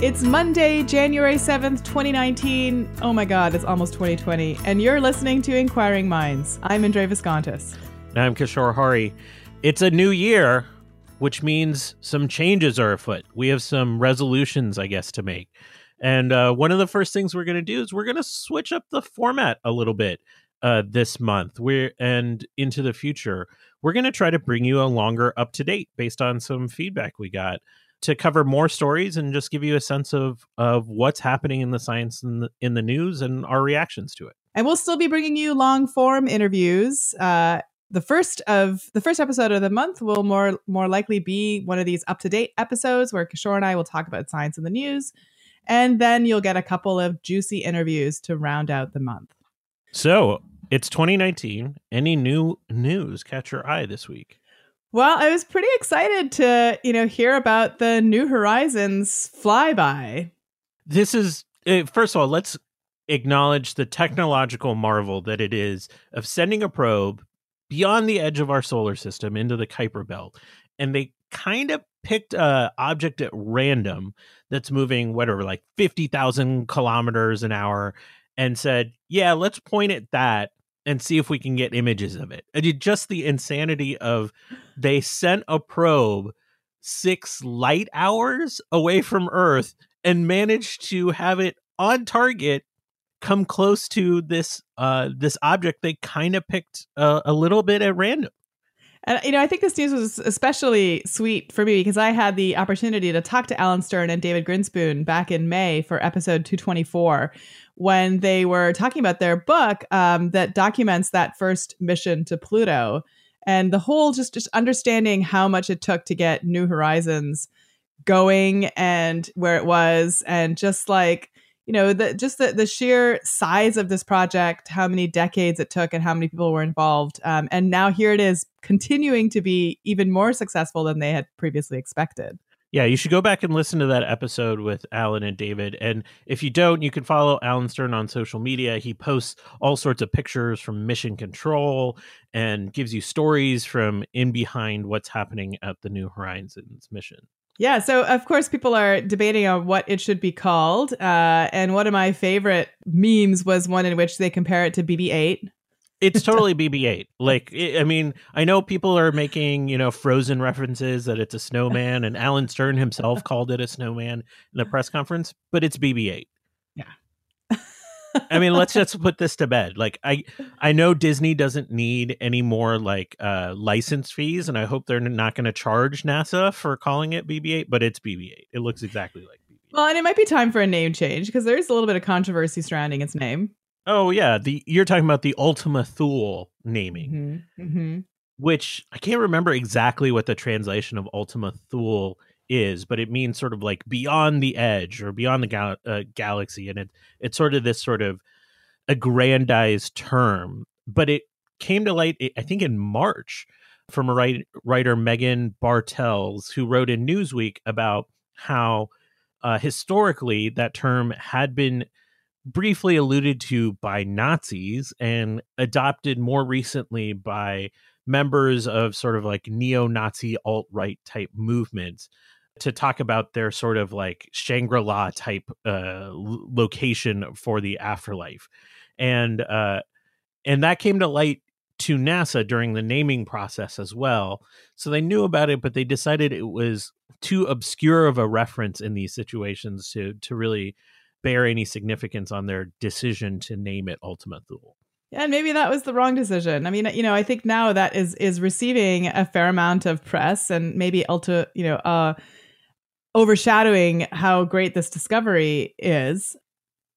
It's Monday, January 7th, 2019. Oh my God, it's almost 2020. And you're listening to Inquiring Minds. I'm Indre Viskontas. And I'm Kishore Hari. It's a new year, which means some changes are afoot. We have some resolutions, I guess, to make. And uh, one of the first things we're going to do is we're going to switch up the format a little bit uh, this month. We're and into the future. We're going to try to bring you a longer up to date based on some feedback we got to cover more stories and just give you a sense of of what's happening in the science in the, in the news and our reactions to it. And we'll still be bringing you long form interviews. Uh, the first of the first episode of the month will more more likely be one of these up to date episodes where Kishore and I will talk about science in the news, and then you'll get a couple of juicy interviews to round out the month. So it's 2019. Any new news catch your eye this week? Well, I was pretty excited to you know hear about the New Horizons flyby. This is uh, first of all, let's acknowledge the technological marvel that it is of sending a probe beyond the edge of our solar system into the Kuiper belt. And they kind of picked a object at random that's moving whatever like 50,000 kilometers an hour and said, "Yeah, let's point at that and see if we can get images of it." And just the insanity of they sent a probe 6 light hours away from Earth and managed to have it on target come close to this uh this object they kind of picked uh, a little bit at random. And you know, I think this news was especially sweet for me because I had the opportunity to talk to Alan Stern and David Grinspoon back in May for episode 224 when they were talking about their book um, that documents that first mission to Pluto and the whole just just understanding how much it took to get New Horizons going and where it was and just like you know the just the, the sheer size of this project how many decades it took and how many people were involved um, and now here it is continuing to be even more successful than they had previously expected yeah you should go back and listen to that episode with alan and david and if you don't you can follow alan stern on social media he posts all sorts of pictures from mission control and gives you stories from in behind what's happening at the new horizons mission yeah, so of course people are debating on what it should be called, uh, and one of my favorite memes was one in which they compare it to BB-8. It's totally BB-8. Like, I mean, I know people are making you know Frozen references that it's a snowman, and Alan Stern himself called it a snowman in the press conference, but it's BB-8. Yeah. I mean, let's just put this to bed. Like, I I know Disney doesn't need any more like uh, license fees, and I hope they're not going to charge NASA for calling it BB-8. But it's BB-8. It looks exactly like BB-8. Well, and it might be time for a name change because there is a little bit of controversy surrounding its name. Oh yeah, the you're talking about the Ultima Thule naming, mm-hmm. Mm-hmm. which I can't remember exactly what the translation of Ultima Thule is, but it means sort of like beyond the edge or beyond the gal- uh, galaxy, and it it's sort of this sort of aggrandized term. But it came to light, I think, in March from a write, writer Meghan Bartels, who wrote in Newsweek about how uh, historically that term had been briefly alluded to by Nazis and adopted more recently by members of sort of like neo-Nazi alt-right type movements to talk about their sort of like Shangri-La type uh, location for the afterlife, and uh, and that came to light to NASA during the naming process as well. So they knew about it, but they decided it was too obscure of a reference in these situations to to really bear any significance on their decision to name it Ultima Thule. Yeah, and maybe that was the wrong decision. I mean, you know, I think now that is is receiving a fair amount of press and maybe ultra, you know, uh overshadowing how great this discovery is.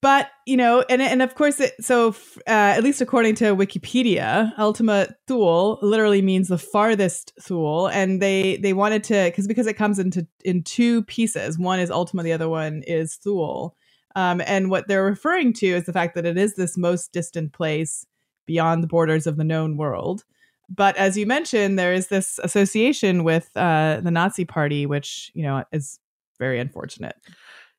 But, you know, and and of course it so uh, at least according to Wikipedia, Ultima Thule literally means the farthest Thule and they they wanted to cuz because it comes into in two pieces. One is Ultima, the other one is Thule. Um, and what they're referring to is the fact that it is this most distant place beyond the borders of the known world. But as you mentioned, there is this association with uh, the Nazi Party, which you know is very unfortunate.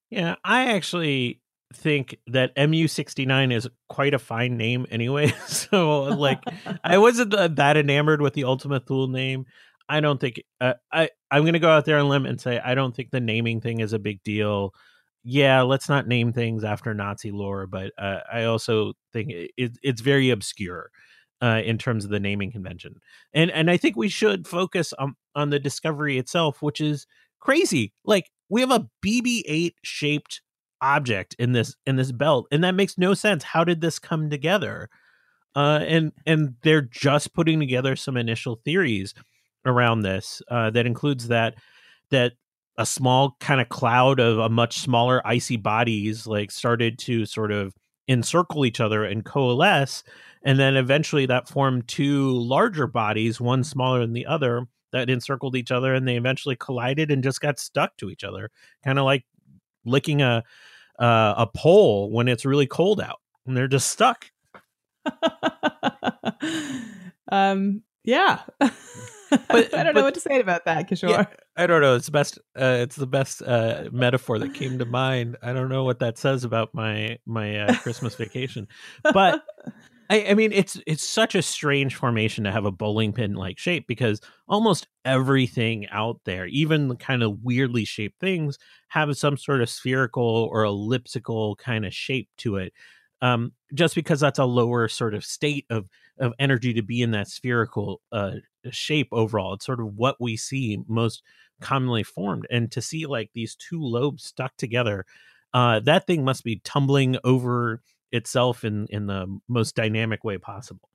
Yeah, I actually think that MU69 is quite a fine name anyway. so like I wasn't that enamored with the Ultima Thule name. I don't think uh, I I'm going to go out there on limb and say I don't think the naming thing is a big deal yeah, let's not name things after Nazi lore, but uh, I also think it, it's very obscure uh, in terms of the naming convention, and and I think we should focus on on the discovery itself, which is crazy. Like we have a BB-8 shaped object in this in this belt, and that makes no sense. How did this come together? Uh, and and they're just putting together some initial theories around this uh, that includes that that a small kind of cloud of a much smaller icy bodies like started to sort of encircle each other and coalesce and then eventually that formed two larger bodies one smaller than the other that encircled each other and they eventually collided and just got stuck to each other kind of like licking a uh, a pole when it's really cold out and they're just stuck. Um yeah but, I don't but, know what to say about that, Kishore. Yeah, I don't know. It's the best. Uh, it's the best uh, metaphor that came to mind. I don't know what that says about my my uh, Christmas vacation, but I, I, mean, it's it's such a strange formation to have a bowling pin like shape because almost everything out there, even the kind of weirdly shaped things, have some sort of spherical or elliptical kind of shape to it. Um, just because that's a lower sort of state of of energy to be in that spherical uh, shape overall. It's sort of what we see most commonly formed, and to see like these two lobes stuck together, uh, that thing must be tumbling over itself in in the most dynamic way possible.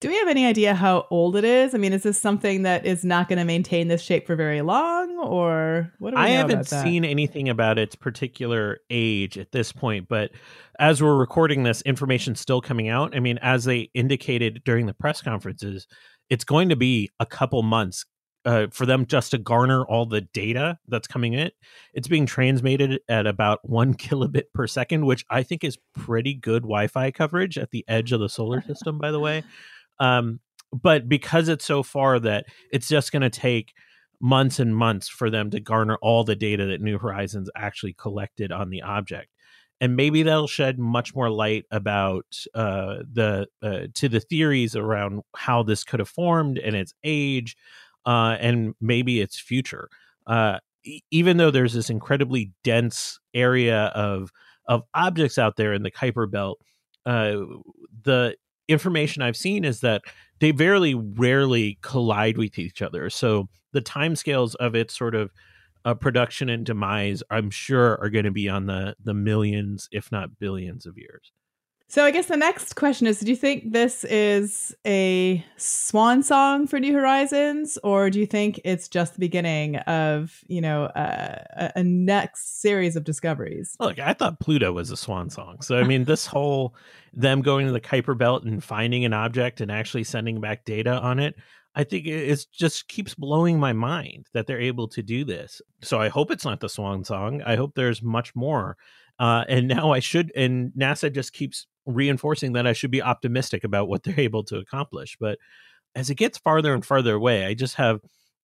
Do we have any idea how old it is? I mean, is this something that is not going to maintain this shape for very long, or what? I haven't seen anything about its particular age at this point, but as we're recording this, information's still coming out. I mean, as they indicated during the press conferences, it's going to be a couple months uh, for them just to garner all the data that's coming in. It's being transmitted at about one kilobit per second, which I think is pretty good Wi-Fi coverage at the edge of the solar system. By the way. Um, but because it's so far that it's just going to take months and months for them to garner all the data that New Horizons actually collected on the object. And maybe that'll shed much more light about uh, the uh, to the theories around how this could have formed and its age, uh, and maybe its future. Uh, even though there's this incredibly dense area of of objects out there in the Kuiper Belt, uh, the information I've seen is that they very rarely collide with each other. So the timescales of its sort of uh, production and demise, I'm sure, are going to be on the the millions, if not billions, of years. So I guess the next question is: Do you think this is a swan song for New Horizons, or do you think it's just the beginning of you know uh, a, next series of discoveries? Look, I thought Pluto was a swan song. So I mean, this whole them going to the Kuiper Belt and finding an object and actually sending back data on it. I think it just keeps blowing my mind that they're able to do this. So I hope it's not the swan song. I hope there's much more. Uh, and now I should, and NASA just keeps reinforcing that I should be optimistic about what they're able to accomplish. But as it gets farther and farther away, I just have,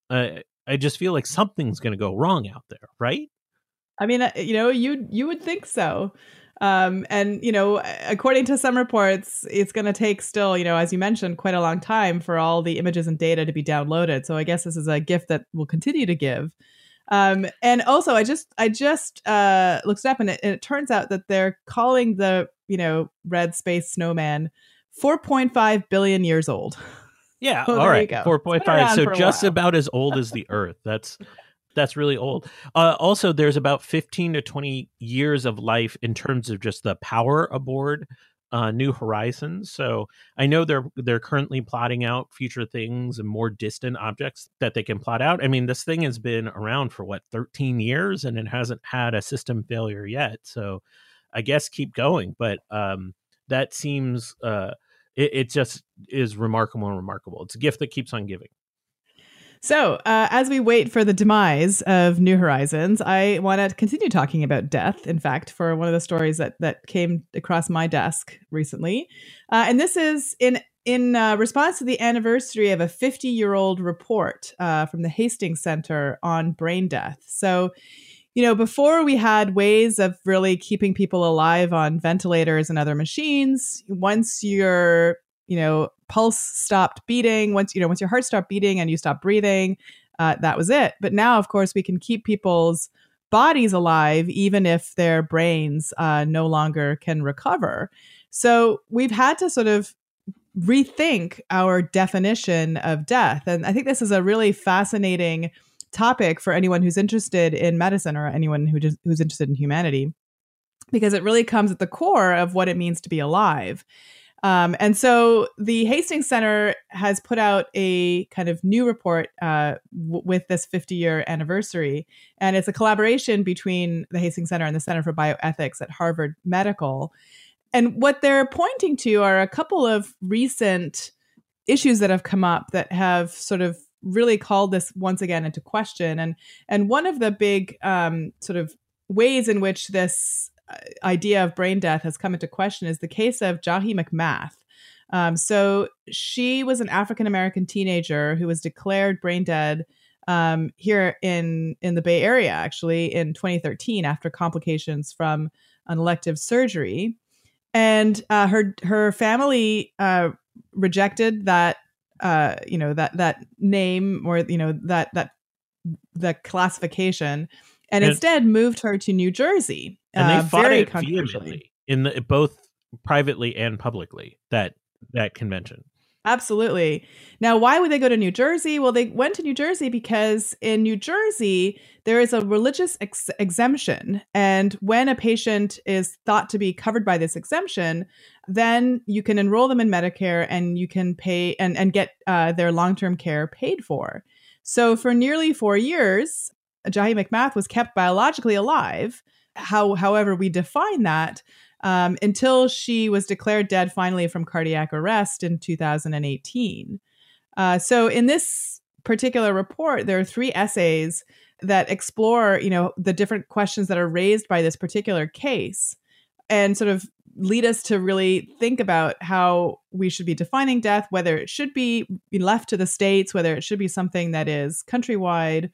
uh, I just feel like something's going to go wrong out there, right? I mean, uh, you know, you you would think so. Um, and you know, according to some reports, it's going to take still, you know, as you mentioned, quite a long time for all the images and data to be downloaded. So I guess this is a gift that will continue to give. Um, and also, I just I just uh, looked up, and it, and it turns out that they're calling the you know red space snowman 4.5 billion years old. Yeah, Oh, all there you go. four It's point been five. around So just about as old as the Earth. That's that's really old. Uh, also, there's about fifteen to twenty years of life in terms of just the power aboard uh, New Horizons. So I know they're they're currently plotting out future things and more distant objects that they can plot out. I mean, this thing has been around for what thirteen years and it hasn't had a system failure yet. So I guess keep going, but um, that seems. Uh, it, it just is remarkable and remarkable. It's a gift that keeps on giving. So, uh, as we wait for the demise of New Horizons, I want to continue talking about death. In fact, for one of the stories that that came across my desk recently, uh, and this is in in uh, response to the anniversary of a 50 year old report uh, from the Hastings Center on brain death. So, you know, before we had ways of really keeping people alive on ventilators and other machines, once you're, you know, pulse stopped beating, once, you know, once your heart stopped beating and you stopped breathing, uh, that was it. But now, of course, we can keep people's bodies alive even if their brains uh, no longer can recover. So we've had to sort of rethink our definition of death. And I think this is a really fascinating topic for anyone who's interested in medicine or anyone who just, who's interested in humanity because it really comes at the core of what it means to be alive. Um, and so the Hastings Center has put out a kind of new report uh, w- with this 50 year anniversary. And it's a collaboration between the Hastings Center and the Center for Bioethics at Harvard Medical. And what they're pointing to are a couple of recent issues that have come up that have sort of really called this once again into question. And and one of the big um, sort of ways in which this idea of brain death has come into question is the case of Jahi McMath. Um, so she was an African American teenager who was declared brain dead um, here in in the Bay Area, actually in 2013 after complications from an elective surgery, and uh, her her family uh, rejected that uh, you know that that name or you know that that the classification and, And- instead moved her to New Jersey. And uh, they fought very it vehemently in the both privately and publicly. That that convention. Absolutely. Now, why would they go to New Jersey? Well, they went to New Jersey because in New Jersey, there is a religious ex- exemption. And when a patient is thought to be covered by this exemption, then you can enroll them in Medicare and you can pay and, and get uh, their long term care paid for. So, for nearly four years, Jahi McMath was kept biologically alive. How, however, we define that um, until she was declared dead finally from cardiac arrest in 2018. Uh, so in this particular report, there are three essays that explore, you know, the different questions that are raised by this particular case, and sort of lead us to really think about how we should be defining death, whether it should be left to the states, whether it should be something that is countrywide.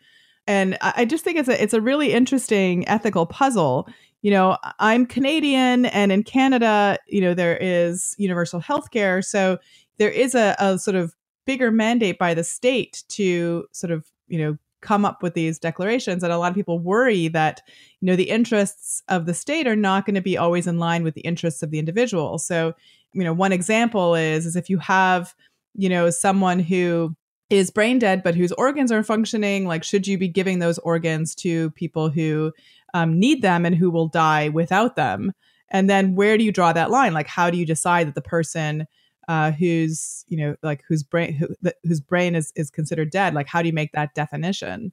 And I just think it's a it's a really interesting ethical puzzle you know, I'm Canadian and in Canada, you know, there is universal health care. So there is a, a sort of bigger mandate by the state to sort of, you know, come up with these declarations. And a lot of people worry that, you know, the interests of the state are not going to be always in line with the interests of the individual. So, you know, one example is, is if you have, you know, someone who is brain dead but whose organs are functioning like should you be giving those organs to people who um, need them and who will die without them? And then where do you draw that line? Like how do you decide that the person uh, whose you know like whose brain who, whose brain is is considered dead like how do you make that definition?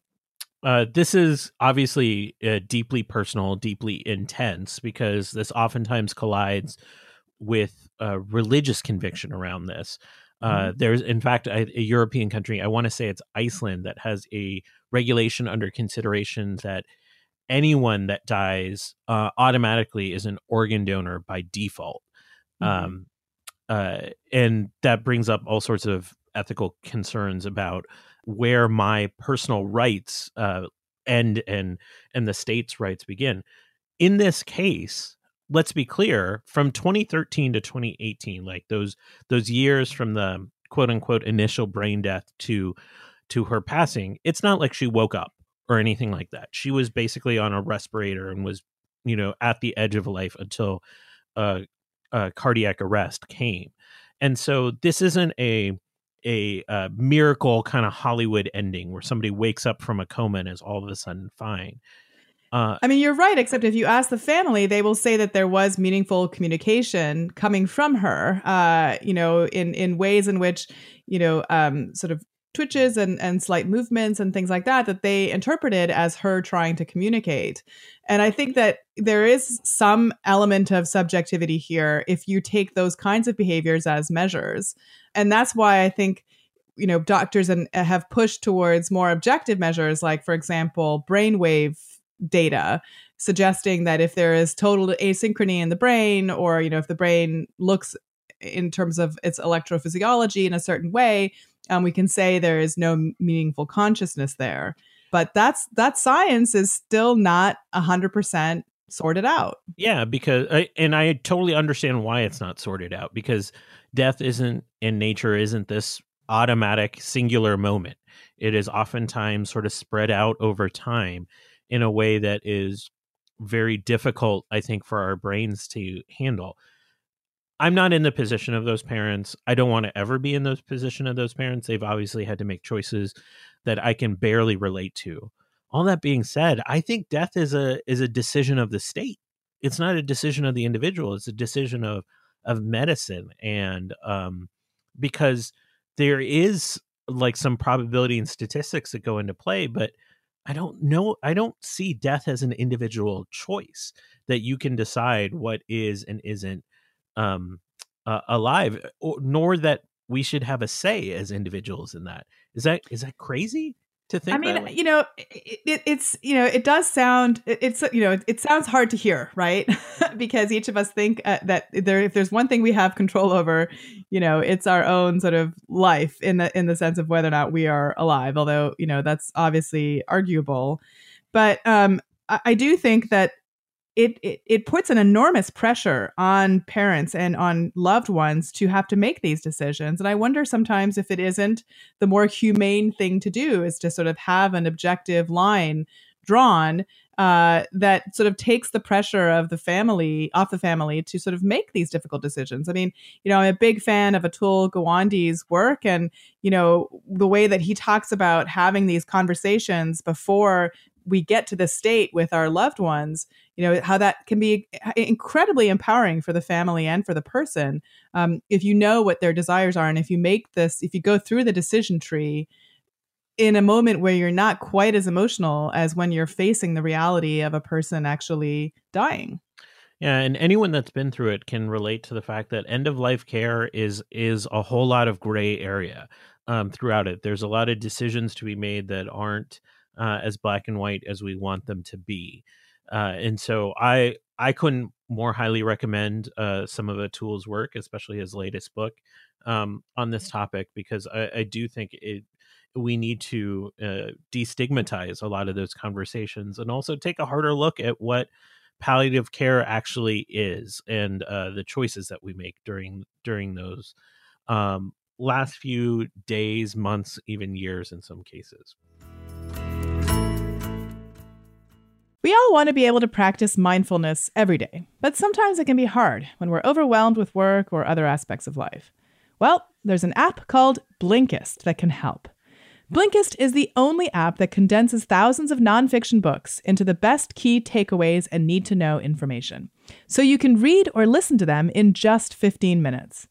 Uh, this is obviously uh, deeply personal, deeply intense because this oftentimes collides with religious conviction around this. Uh, There's, in fact, a, a European country, I want to say it's Iceland, that has a regulation under consideration that anyone that dies uh, automatically is an organ donor by default. Mhm. Um, uh, and that brings up all sorts of ethical concerns about where my personal rights uh, end and and the state's rights begin. In this case, let's be clear: from 2013 to 2018, like those those years from the quote unquote initial brain death to to her passing, it's not like she woke up or anything like that. She was basically on a respirator and was, you know, at the edge of life until uh, cardiac arrest came. And so this isn't a a uh, miracle kind of Hollywood ending where somebody wakes up from a coma and is all of a sudden fine. Uh, I mean, you're right, except if you ask the family, they will say that there was meaningful communication coming from her, uh, you know, in, in ways in which, you know, um, sort of twitches and, and slight movements and things like that, that they interpreted as her trying to communicate. And I think that there is some element of subjectivity here if you take those kinds of behaviors as measures. And that's why I think you know doctors and have pushed towards more objective measures like for example brainwave data suggesting that if there is total asynchrony in the brain or you know if the brain looks in terms of its electrophysiology in a certain way um, we can say there is no meaningful consciousness there. But that's that science is still not 100% sorted out. Yeah because I, and i totally understand why it's not sorted out because death isn't in nature isn't this automatic singular moment. It is oftentimes sort of spread out over time in a way that is very difficult, I think, for our brains to handle. I'm not in the position of those parents. I don't want to ever be in those position of those parents. They've obviously had to make choices that I can barely relate to. All that being said, I think death is a is a decision of the state. It's not a decision of the individual. It's a decision of of medicine, and um, because there is like some probability and statistics that go into play, but I don't know. I don't see death as an individual choice that you can decide what is and isn't um, uh, alive, or, nor that we should have a say as individuals in that. Is that is that crazy? To think. I mean, you know, it, it's you know, it does sound it's you know, it, sounds hard to hear, right? because each of us think uh, that there, if there's one thing we have control over, you know, it's our own sort of life in the in the sense of whether or not we are alive. Although you know, that's obviously arguable. But um, I, I do think that it, it, it puts an enormous pressure on parents and on loved ones to have to make these decisions. And I wonder sometimes if it isn't the more humane thing to do is to sort of have an objective line drawn uh, that sort of takes the pressure of the family off the family to sort of make these difficult decisions. I mean, you know, I'm a big fan of Atul Gawande's work, and you know, the way that he talks about having these conversations before we get to this state with our loved ones you know how that can be incredibly empowering for the family and for the person um, if you know what their desires are and if you make this if you go through the decision tree in a moment where you're not quite as emotional as when you're facing the reality of a person actually dying yeah, and anyone that's been through it can relate to the fact that end of life care is is a whole lot of gray area um, throughout it. There's a lot of decisions to be made that aren't uh, as black and white as we want them to be. Uh, and so I I couldn't more highly recommend uh, some of Atul's work, especially his latest book um, on this topic, because I, I, do think it we need to uh, destigmatize a lot of those conversations and also take a harder look at what palliative care actually is and uh, the choices that we make during during those um, last few days, months, even years in some cases. We all want to be able to practice mindfulness every day, but sometimes it can be hard when we're overwhelmed with work or other aspects of life. Well, there's an app called Blinkist that can help. Blinkist is the only app that condenses thousands of nonfiction books into the best key takeaways and need to know information. So you can read or listen to them in just 15 minutes.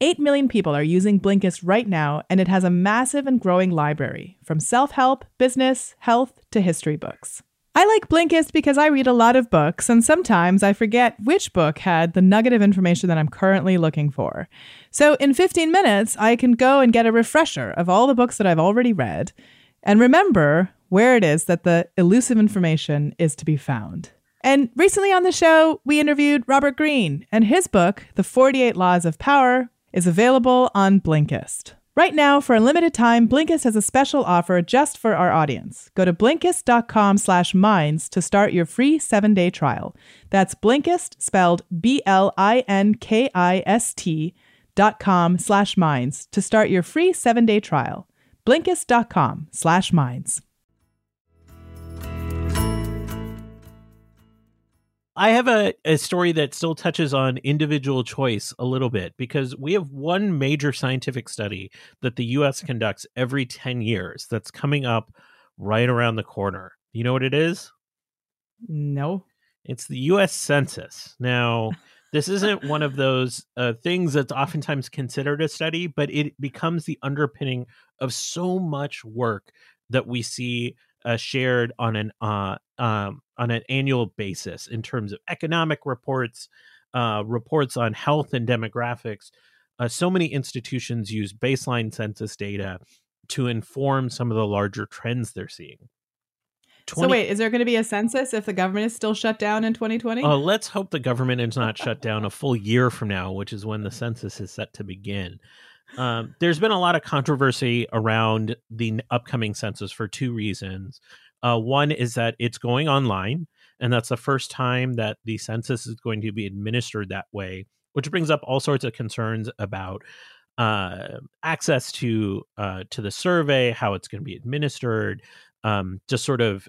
8 million people are using Blinkist right now, and it has a massive and growing library from self help, business, health, to history books. I like Blinkist because I read a lot of books, and sometimes I forget which book had the nugget of information that I'm currently looking for. So, in 15 minutes, I can go and get a refresher of all the books that I've already read and remember where it is that the elusive information is to be found. And recently on the show, we interviewed Robert Greene, and his book, The 48 Laws of Power, is available on Blinkist. Right now, for a limited time, Blinkist has a special offer just for our audience. Go to Blinkist.com slash minds to start your free seven-day trial. That's Blinkist, spelled B-L-I-N-K-I-S-T dot com slash minds to start your free seven-day trial. Blinkist.com slash minds. I have a, a story that still touches on individual choice a little bit because we have one major scientific study that the US conducts every 10 years that's coming up right around the corner. You know what it is? No. It's the US Census. Now, this isn't one of those uh, things that's oftentimes considered a study, but it becomes the underpinning of so much work that we see uh, shared on an uh, um, on an annual basis in terms of economic reports, uh, reports on health and demographics. Uh, so many institutions use baseline census data to inform some of the larger trends they're seeing. 20- so wait, is there going to be a census if the government is still shut down in 2020? Uh, let's hope the government is not shut down a full year from now, which is when the census is set to begin. Um, there's been a lot of controversy around the upcoming census for two reasons. Uh, one is that it's going online, and that's the first time that the census is going to be administered that way, which brings up all sorts of concerns about uh, access to uh, to the survey, how it's going to be administered, um, just sort of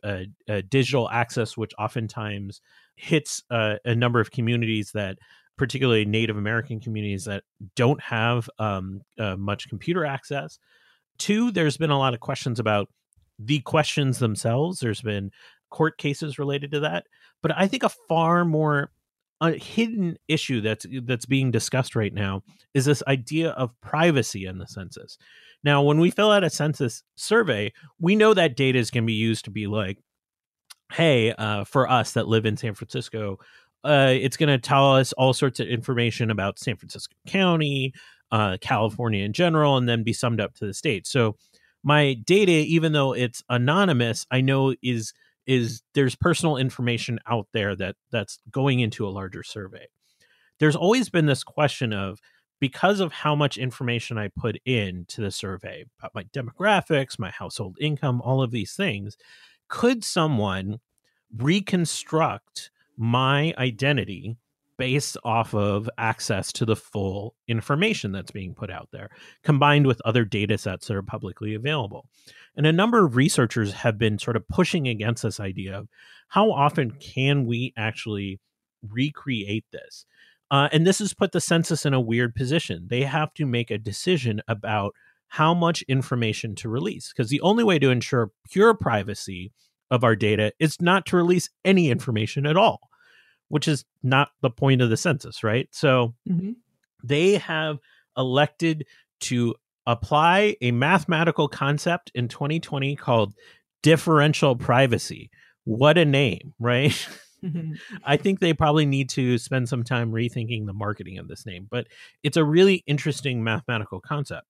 digital access, which oftentimes hits uh, a number of communities that particularly Native American communities that don't have um, uh, much computer access. Two, there's been a lot of questions about the questions themselves. There's been court cases related to that, but I think a far more uh, hidden issue that's that's being discussed right now is this idea of privacy in the census. Now, when we fill out a census survey, we know that data is going to be used to be like, hey, uh, for us that live in San Francisco, uh, it's going to tell us all sorts of information about San Francisco County, uh, California in general, and then be summed up to the state. So my data, even though it's anonymous, I know is is there's personal information out there that that's going into a larger survey. There's always been this question of because of how much information I put into the survey about my demographics, my household income, all of these things, could someone reconstruct my identity based off of access to the full information that's being put out there, combined with other data sets that are publicly available. And a number of researchers have been sort of pushing against this idea of how often can we actually recreate this? Uh, and this has put the census in a weird position. They have to make a decision about how much information to release, because the only way to ensure pure privacy of our data is not to release any information at all which is not the point of the census, right? So mm-hmm. they have elected to apply a mathematical concept in 2020 called differential privacy. What a name, right? Mm-hmm. I think they probably need to spend some time rethinking the marketing of this name, but it's a really interesting mathematical concept,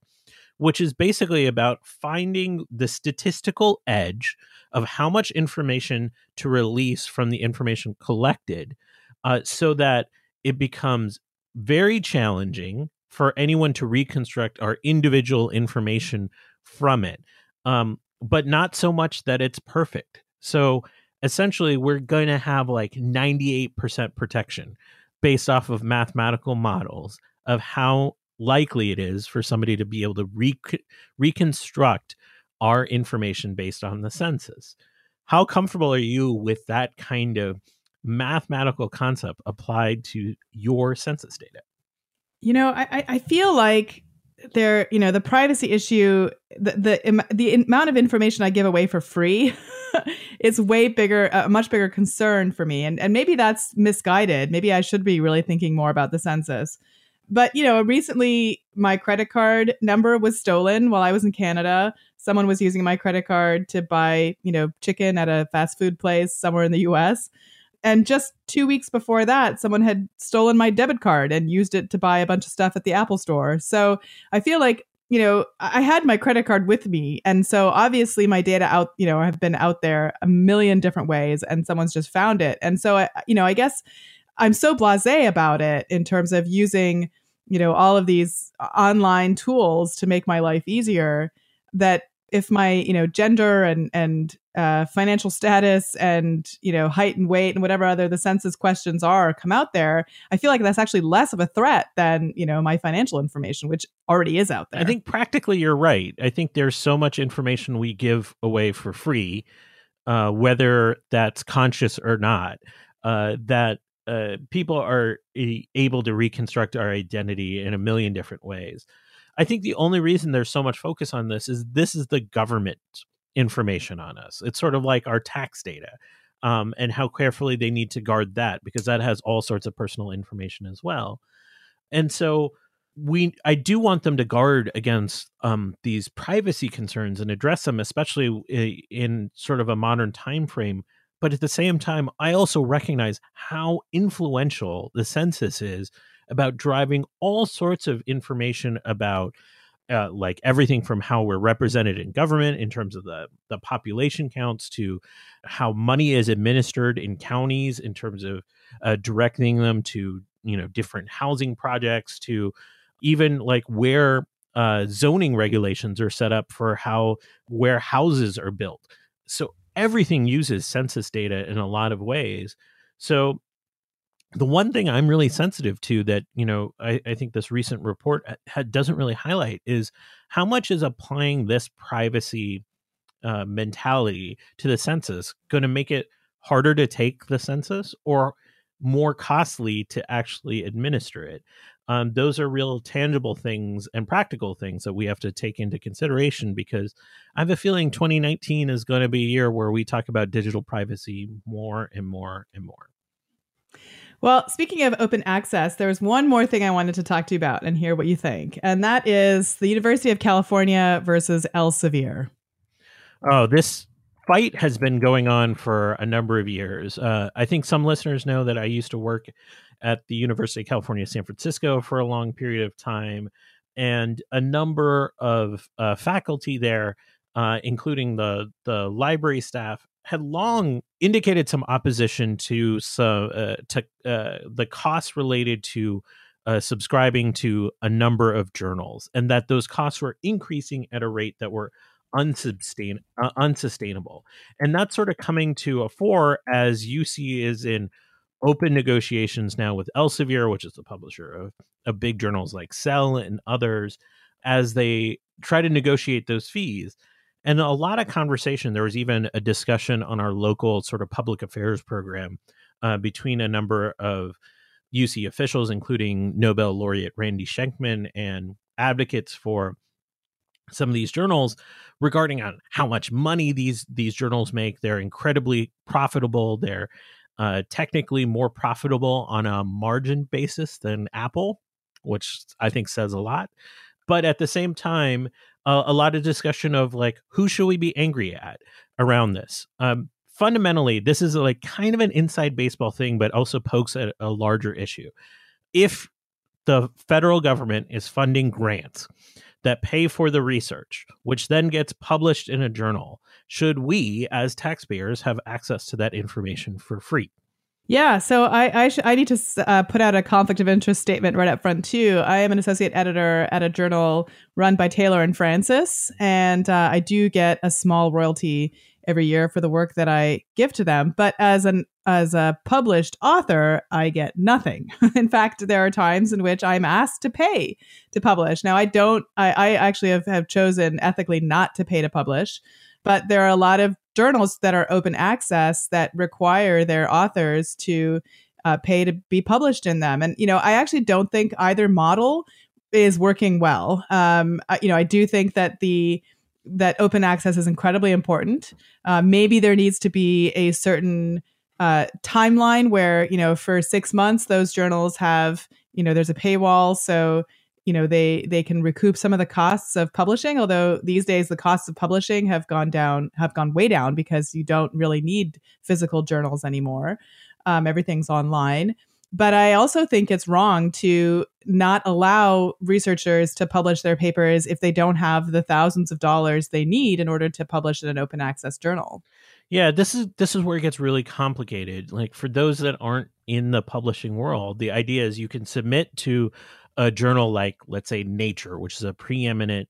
which is basically about finding the statistical edge of how much information to release from the information collected uh, so that it becomes very challenging for anyone to reconstruct our individual information from it, um, but not so much that it's perfect. So essentially, we're going to have like 98% protection based off of mathematical models of how likely it is for somebody to be able to re- reconstruct our information based on the census. How comfortable are you with that kind of mathematical concept applied to your census data? You know, I, I feel like there, you know, the privacy issue, the the the amount of information I give away for free is way bigger, a much bigger concern for me, and and maybe that's misguided. Maybe I should be really thinking more about the census. But you know, recently my credit card number was stolen while I was in Canada. Someone was using my credit card to buy, you know, chicken at a fast food place somewhere in the U.S. And just two weeks before that, someone had stolen my debit card and used it to buy a bunch of stuff at the Apple store. So I feel like, you know, I had my credit card with me. And so obviously my data out, you know, have been out there a million different ways and someone's just found it. And so, I, you know, I guess I'm so blase about it in terms of using, you know, all of these online tools to make my life easier that if my you know gender and and uh, financial status and you know height and weight and whatever other the census questions are come out there i feel like that's actually less of a threat than you know my financial information which already is out there i think practically you're right i think there's so much information we give away for free uh, whether that's conscious or not uh, that uh, people are able to reconstruct our identity in a million different ways. I think the only reason there's so much focus on this is this is the government information on us. It's sort of like our tax data um, and how carefully they need to guard that because that has all sorts of personal information as well. And so we I do want them to guard against um, these privacy concerns and address them, especially in sort of a modern time frame. But at the same time, I also recognize how influential the census is about driving all sorts of information about uh, like everything from how we're represented in government in terms of the the population counts to how money is administered in counties in terms of uh, directing them to you know different housing projects to even like where uh, zoning regulations are set up for how where houses are built. So everything uses census data in a lot of ways. So the one thing I'm really sensitive to that you know I, I think this recent report ha- doesn't really highlight is how much is applying this privacy uh, mentality to the census going to make it harder to take the census or more costly to actually administer it. Um, those are real tangible things and practical things that we have to take into consideration because I have a feeling 2019 is going to be a year where we talk about digital privacy more and more and more. Well, speaking of open access, there's one more thing I wanted to talk to you about and hear what you think. And that is the University of California versus Elsevier. Oh, this fight has been going on for a number of years. Uh, I think some listeners know that I used to work at the University of California, San Francisco for a long period of time. And a number of uh, faculty there, uh, including the, the library staff, had long indicated some opposition to some uh, to uh, the costs related to uh, subscribing to a number of journals, and that those costs were increasing at a rate that were uh, unsustainable, and that's sort of coming to a fore as UC is in open negotiations now with Elsevier, which is the publisher of, of big journals like Cell and others, as they try to negotiate those fees and a lot of conversation. There was even a discussion on our local sort of public affairs program uh, between a number of UC officials, including Nobel laureate Randy Schekman and advocates for some of these journals regarding on how much money these these journals make. They're incredibly profitable. They're uh, technically more profitable on a margin basis than Apple, which I think says a lot. But at the same time, uh, a lot of discussion of like who should we be angry at around this. Um, fundamentally, this is like kind of an inside baseball thing, but also pokes at a larger issue. If the federal government is funding grants that pay for the research, which then gets published in a journal, should we as taxpayers have access to that information for free? Yeah, so I I, sh- I need to uh, put out a conflict of interest statement right up front too. I am an associate editor at a journal run by Taylor and Francis, and uh, I do get a small royalty every year for the work that I give to them. But as an as a published author, I get nothing. in fact, there are times in which I'm asked to pay to publish. Now, I don't. I, I actually have, have chosen ethically not to pay to publish, but there are a lot of journals that are open access that require their authors to uh, pay to be published in them. And, you know, I actually don't think either model is working well. Um, I, you know, I do think that the that open access is incredibly important. Uh, maybe there needs to be a certain uh, timeline where you know for six months those journals have you know there's a paywall, so you know they they can recoup some of the costs of publishing although these days the costs of publishing have gone down have gone way down because you don't really need physical journals anymore. Um, everything's online. But i also think it's wrong to not allow researchers to publish their papers if they don't have the thousands of dollars they need in order to publish in an open access journal. Yeah this is this is where it gets really complicated. Like for those that aren't in the publishing world the idea is you can submit to a journal like let's say nature which is a preeminent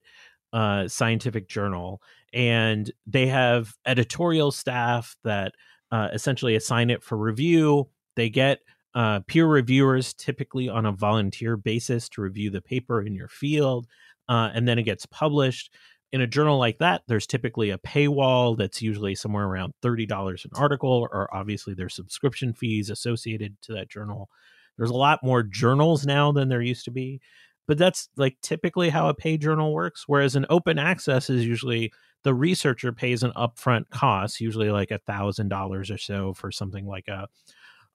uh, scientific journal and they have editorial staff that uh, essentially assign it for review they get uh, peer reviewers typically on a volunteer basis to review the paper in your field uh, and then it gets published in a journal like that, there's typically a paywall that's usually somewhere around $30 an article, or obviously there's subscription fees associated to that journal. There's a lot more journals now than there used to be, but that's like typically how a paid journal works. Whereas an open access is usually the researcher pays an upfront cost, usually like a thousand dollars or so for something like a,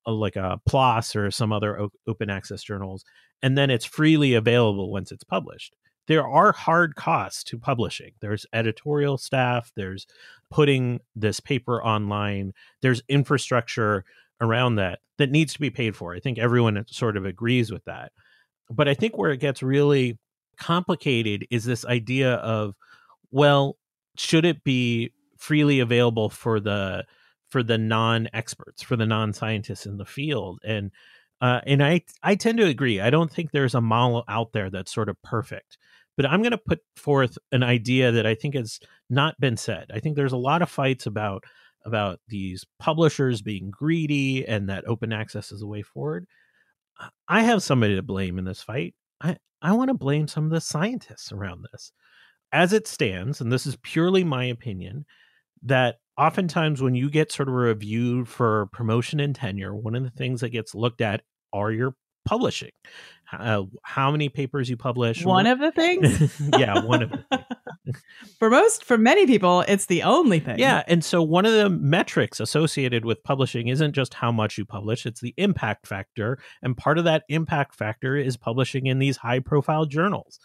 a like a PLOS or some other o- open access journals, and then it's freely available once it's published there are hard costs to publishing. There's editorial staff, there's putting this paper online, there's infrastructure around that that needs to be paid for. I think everyone sort of agrees with that. But I think where it gets really complicated is this idea of well, should it be freely available for the for the non-experts, for the non-scientists in the field? And uh, and I I tend to agree. I don't think there's a model out there that's sort of perfect. But I'm going to put forth an idea that I think has not been said. I think there's a lot of fights about about these publishers being greedy and that open access is the way forward. I have somebody to blame in this fight. I, I want to blame some of the scientists around this. As it stands, and this is purely my opinion, that oftentimes when you get sort of reviewed for promotion and tenure, one of the things that gets looked at are your publishing. Uh, how many papers you publish? One of the things? yeah, one of the for most, for many people, it's the only thing. Yeah. And so one of the metrics associated with publishing isn't just how much you publish, it's the impact factor. And part of that impact factor is publishing in these high profile journals.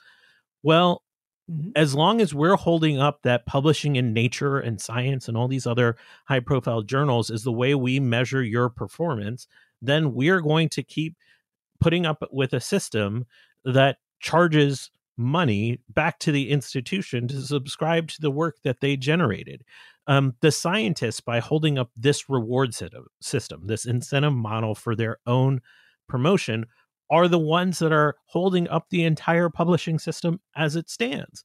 Well, mm-hmm. as long as we're holding up that publishing in nature and science and all these other high profile journals is the way we measure your performance, then we're going to keep putting up with a system that charges money back to the institution to subscribe to the work that they generated. Um, the scientists, by holding up this reward system, this incentive model for their own promotion, are the ones that are holding up the entire publishing system as it stands.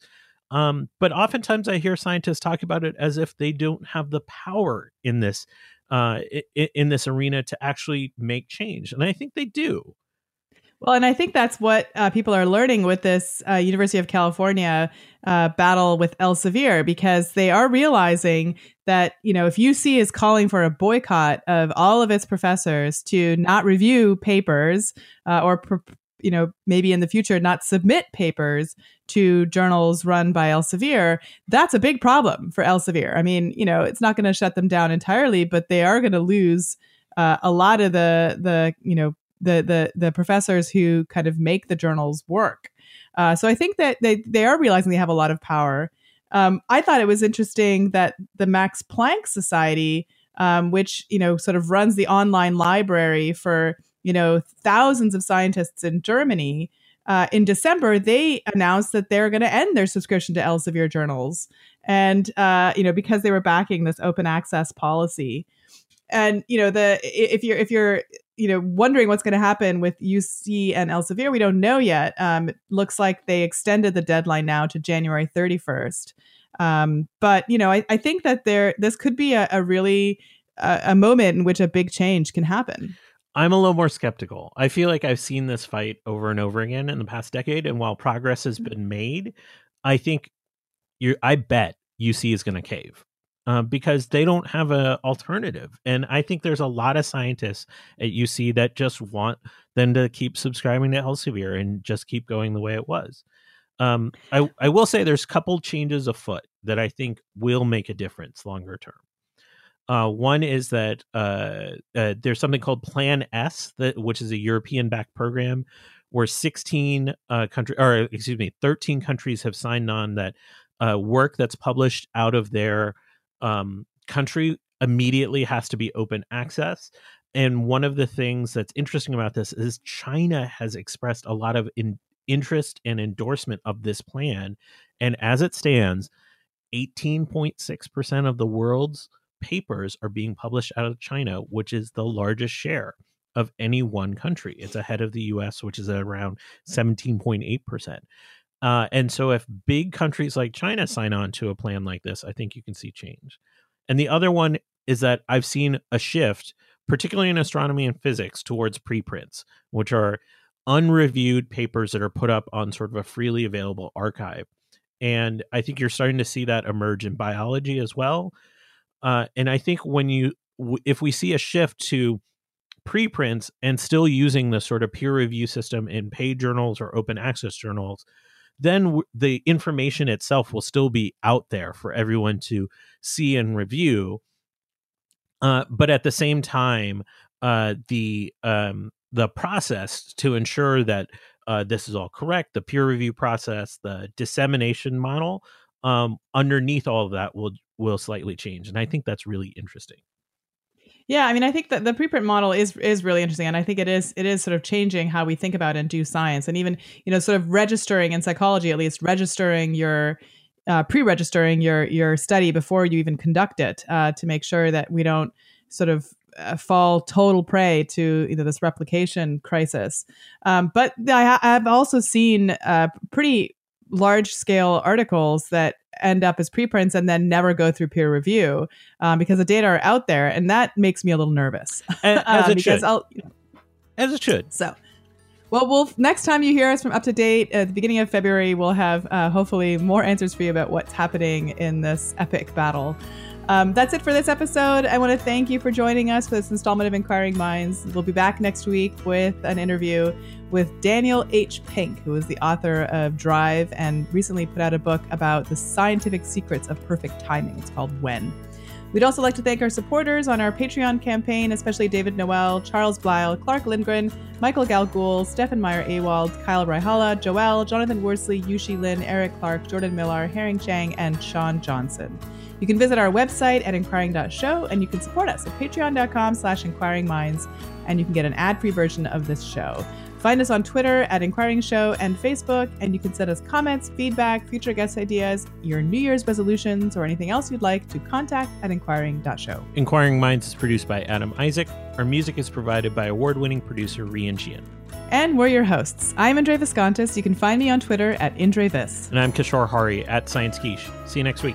Um, but oftentimes, I hear scientists talk about it as if they don't have the power in this uh, in, in this arena to actually make change, and I think they do. Well, and I think that's what uh, people are learning with this uh, University of California uh, battle with Elsevier because they are realizing that, you know, if UC is calling for a boycott of all of its professors to not review papers uh, or, you know, maybe in the future not submit papers to journals run by Elsevier, that's a big problem for Elsevier. I mean, you know, it's not going to shut them down entirely, but they are going to lose. Uh, a lot of the the you know the the the professors who kind of make the journals work. Uh, so I think that they they are realizing they have a lot of power. Um, I thought it was interesting that the Max Planck Society, um, which you know sort of runs the online library for you know thousands of scientists in Germany, uh, in December they announced that they're going to end their subscription to Elsevier journals, and uh, you know because they were backing this open access policy and you know the if you're if you're you know, wondering what's going to happen with UC and Elsevier. We don't know yet. Um, it looks like they extended the deadline now to January 31st. Um, but you know, I, I, think that there this could be a, a really uh, a moment in which a big change can happen. I'm a little more skeptical. I feel like I've seen this fight over and over again in the past decade, and while progress has mm-hmm. been made, I think you I bet UC is going to cave uh, because they don't have an alternative. And I think there's a lot of scientists at UC that just want them to keep subscribing to Elsevier and just keep going the way it was. Um, I, I will say there's a couple changes afoot that I think will make a difference longer term. Uh, one is that uh, uh, there's something called Plan S, that which is a European-backed program where 16 uh, countries, or excuse me, 13 countries have signed on that uh, work that's published out of their um, country immediately has to be open access. And one of the things that's interesting about this is China has expressed a lot of in, interest and endorsement of this plan. And as it stands, 18.6% of the world's papers are being published out of China, which is the largest share of any one country. It's ahead of the US, which is around 17.8%. Uh, and so, if big countries like China sign on to a plan like this, I think you can see change. And the other one is that I've seen a shift, particularly in astronomy and physics, towards preprints, which are unreviewed papers that are put up on sort of a freely available archive. and I think you're starting to see that emerge in biology as well. Uh, and I think when you if we see a shift to preprints and still using the sort of peer review system in paid journals or open access journals, then w- the information itself will still be out there for everyone to see and review. Uh, but at the same time, uh, the um, the process to ensure that uh, this is all correct, the peer review process, the dissemination model, um, underneath all of that will will slightly change, and I think that's really interesting. Yeah, I mean, I think that the preprint model is is really interesting, and I think it is it is sort of changing how we think about and do science, and even you know, sort of registering in psychology, at least registering your uh, pre-registering your your study before you even conduct it uh, to make sure that we don't sort of uh, fall total prey to you know this replication crisis. Um, but I, have also seen uh, pretty large scale articles that end up as preprints and then never go through peer review um, because the data are out there, and that makes me a little nervous. As, as it should. I'll, you know, as it should. So. Well, we'll next time you hear us from Up to Date at the beginning of February, we'll have uh, hopefully more answers for you about what's happening in this epic battle. Um, that's it for this episode. I want to thank you for joining us for this installment of Inquiring Minds. We'll be back next week with an interview with Daniel H. Pink, who is the author of Drive and recently put out a book about the scientific secrets of perfect timing. It's called When. We'd also like to thank our supporters on our Patreon campaign, especially David Noel, Charles Blyle, Clark Lindgren, Michael Galgul, Stefan Meyer Awald, Kyle Raihala, Joel, Jonathan Worsley, Yushi Lin, Eric Clark, Jordan Millar, Herring Chang, and Sean Johnson. You can visit our website at inquiring.show and you can support us at patreon.com slash inquiringminds and you can get an ad-free version of this show. Find us on Twitter at Inquiring Show and Facebook, and you can send us comments, feedback, future guest ideas, your New Year's resolutions, or anything else you'd like to contact at inquiring.show. Inquiring Minds is produced by Adam Isaac. Our music is provided by award winning producer Rian Jian. And we're your hosts. I'm Indre Viskontas. You can find me on Twitter at IndreVis. And I'm Kishore Hari at Science Quiche. See you next week.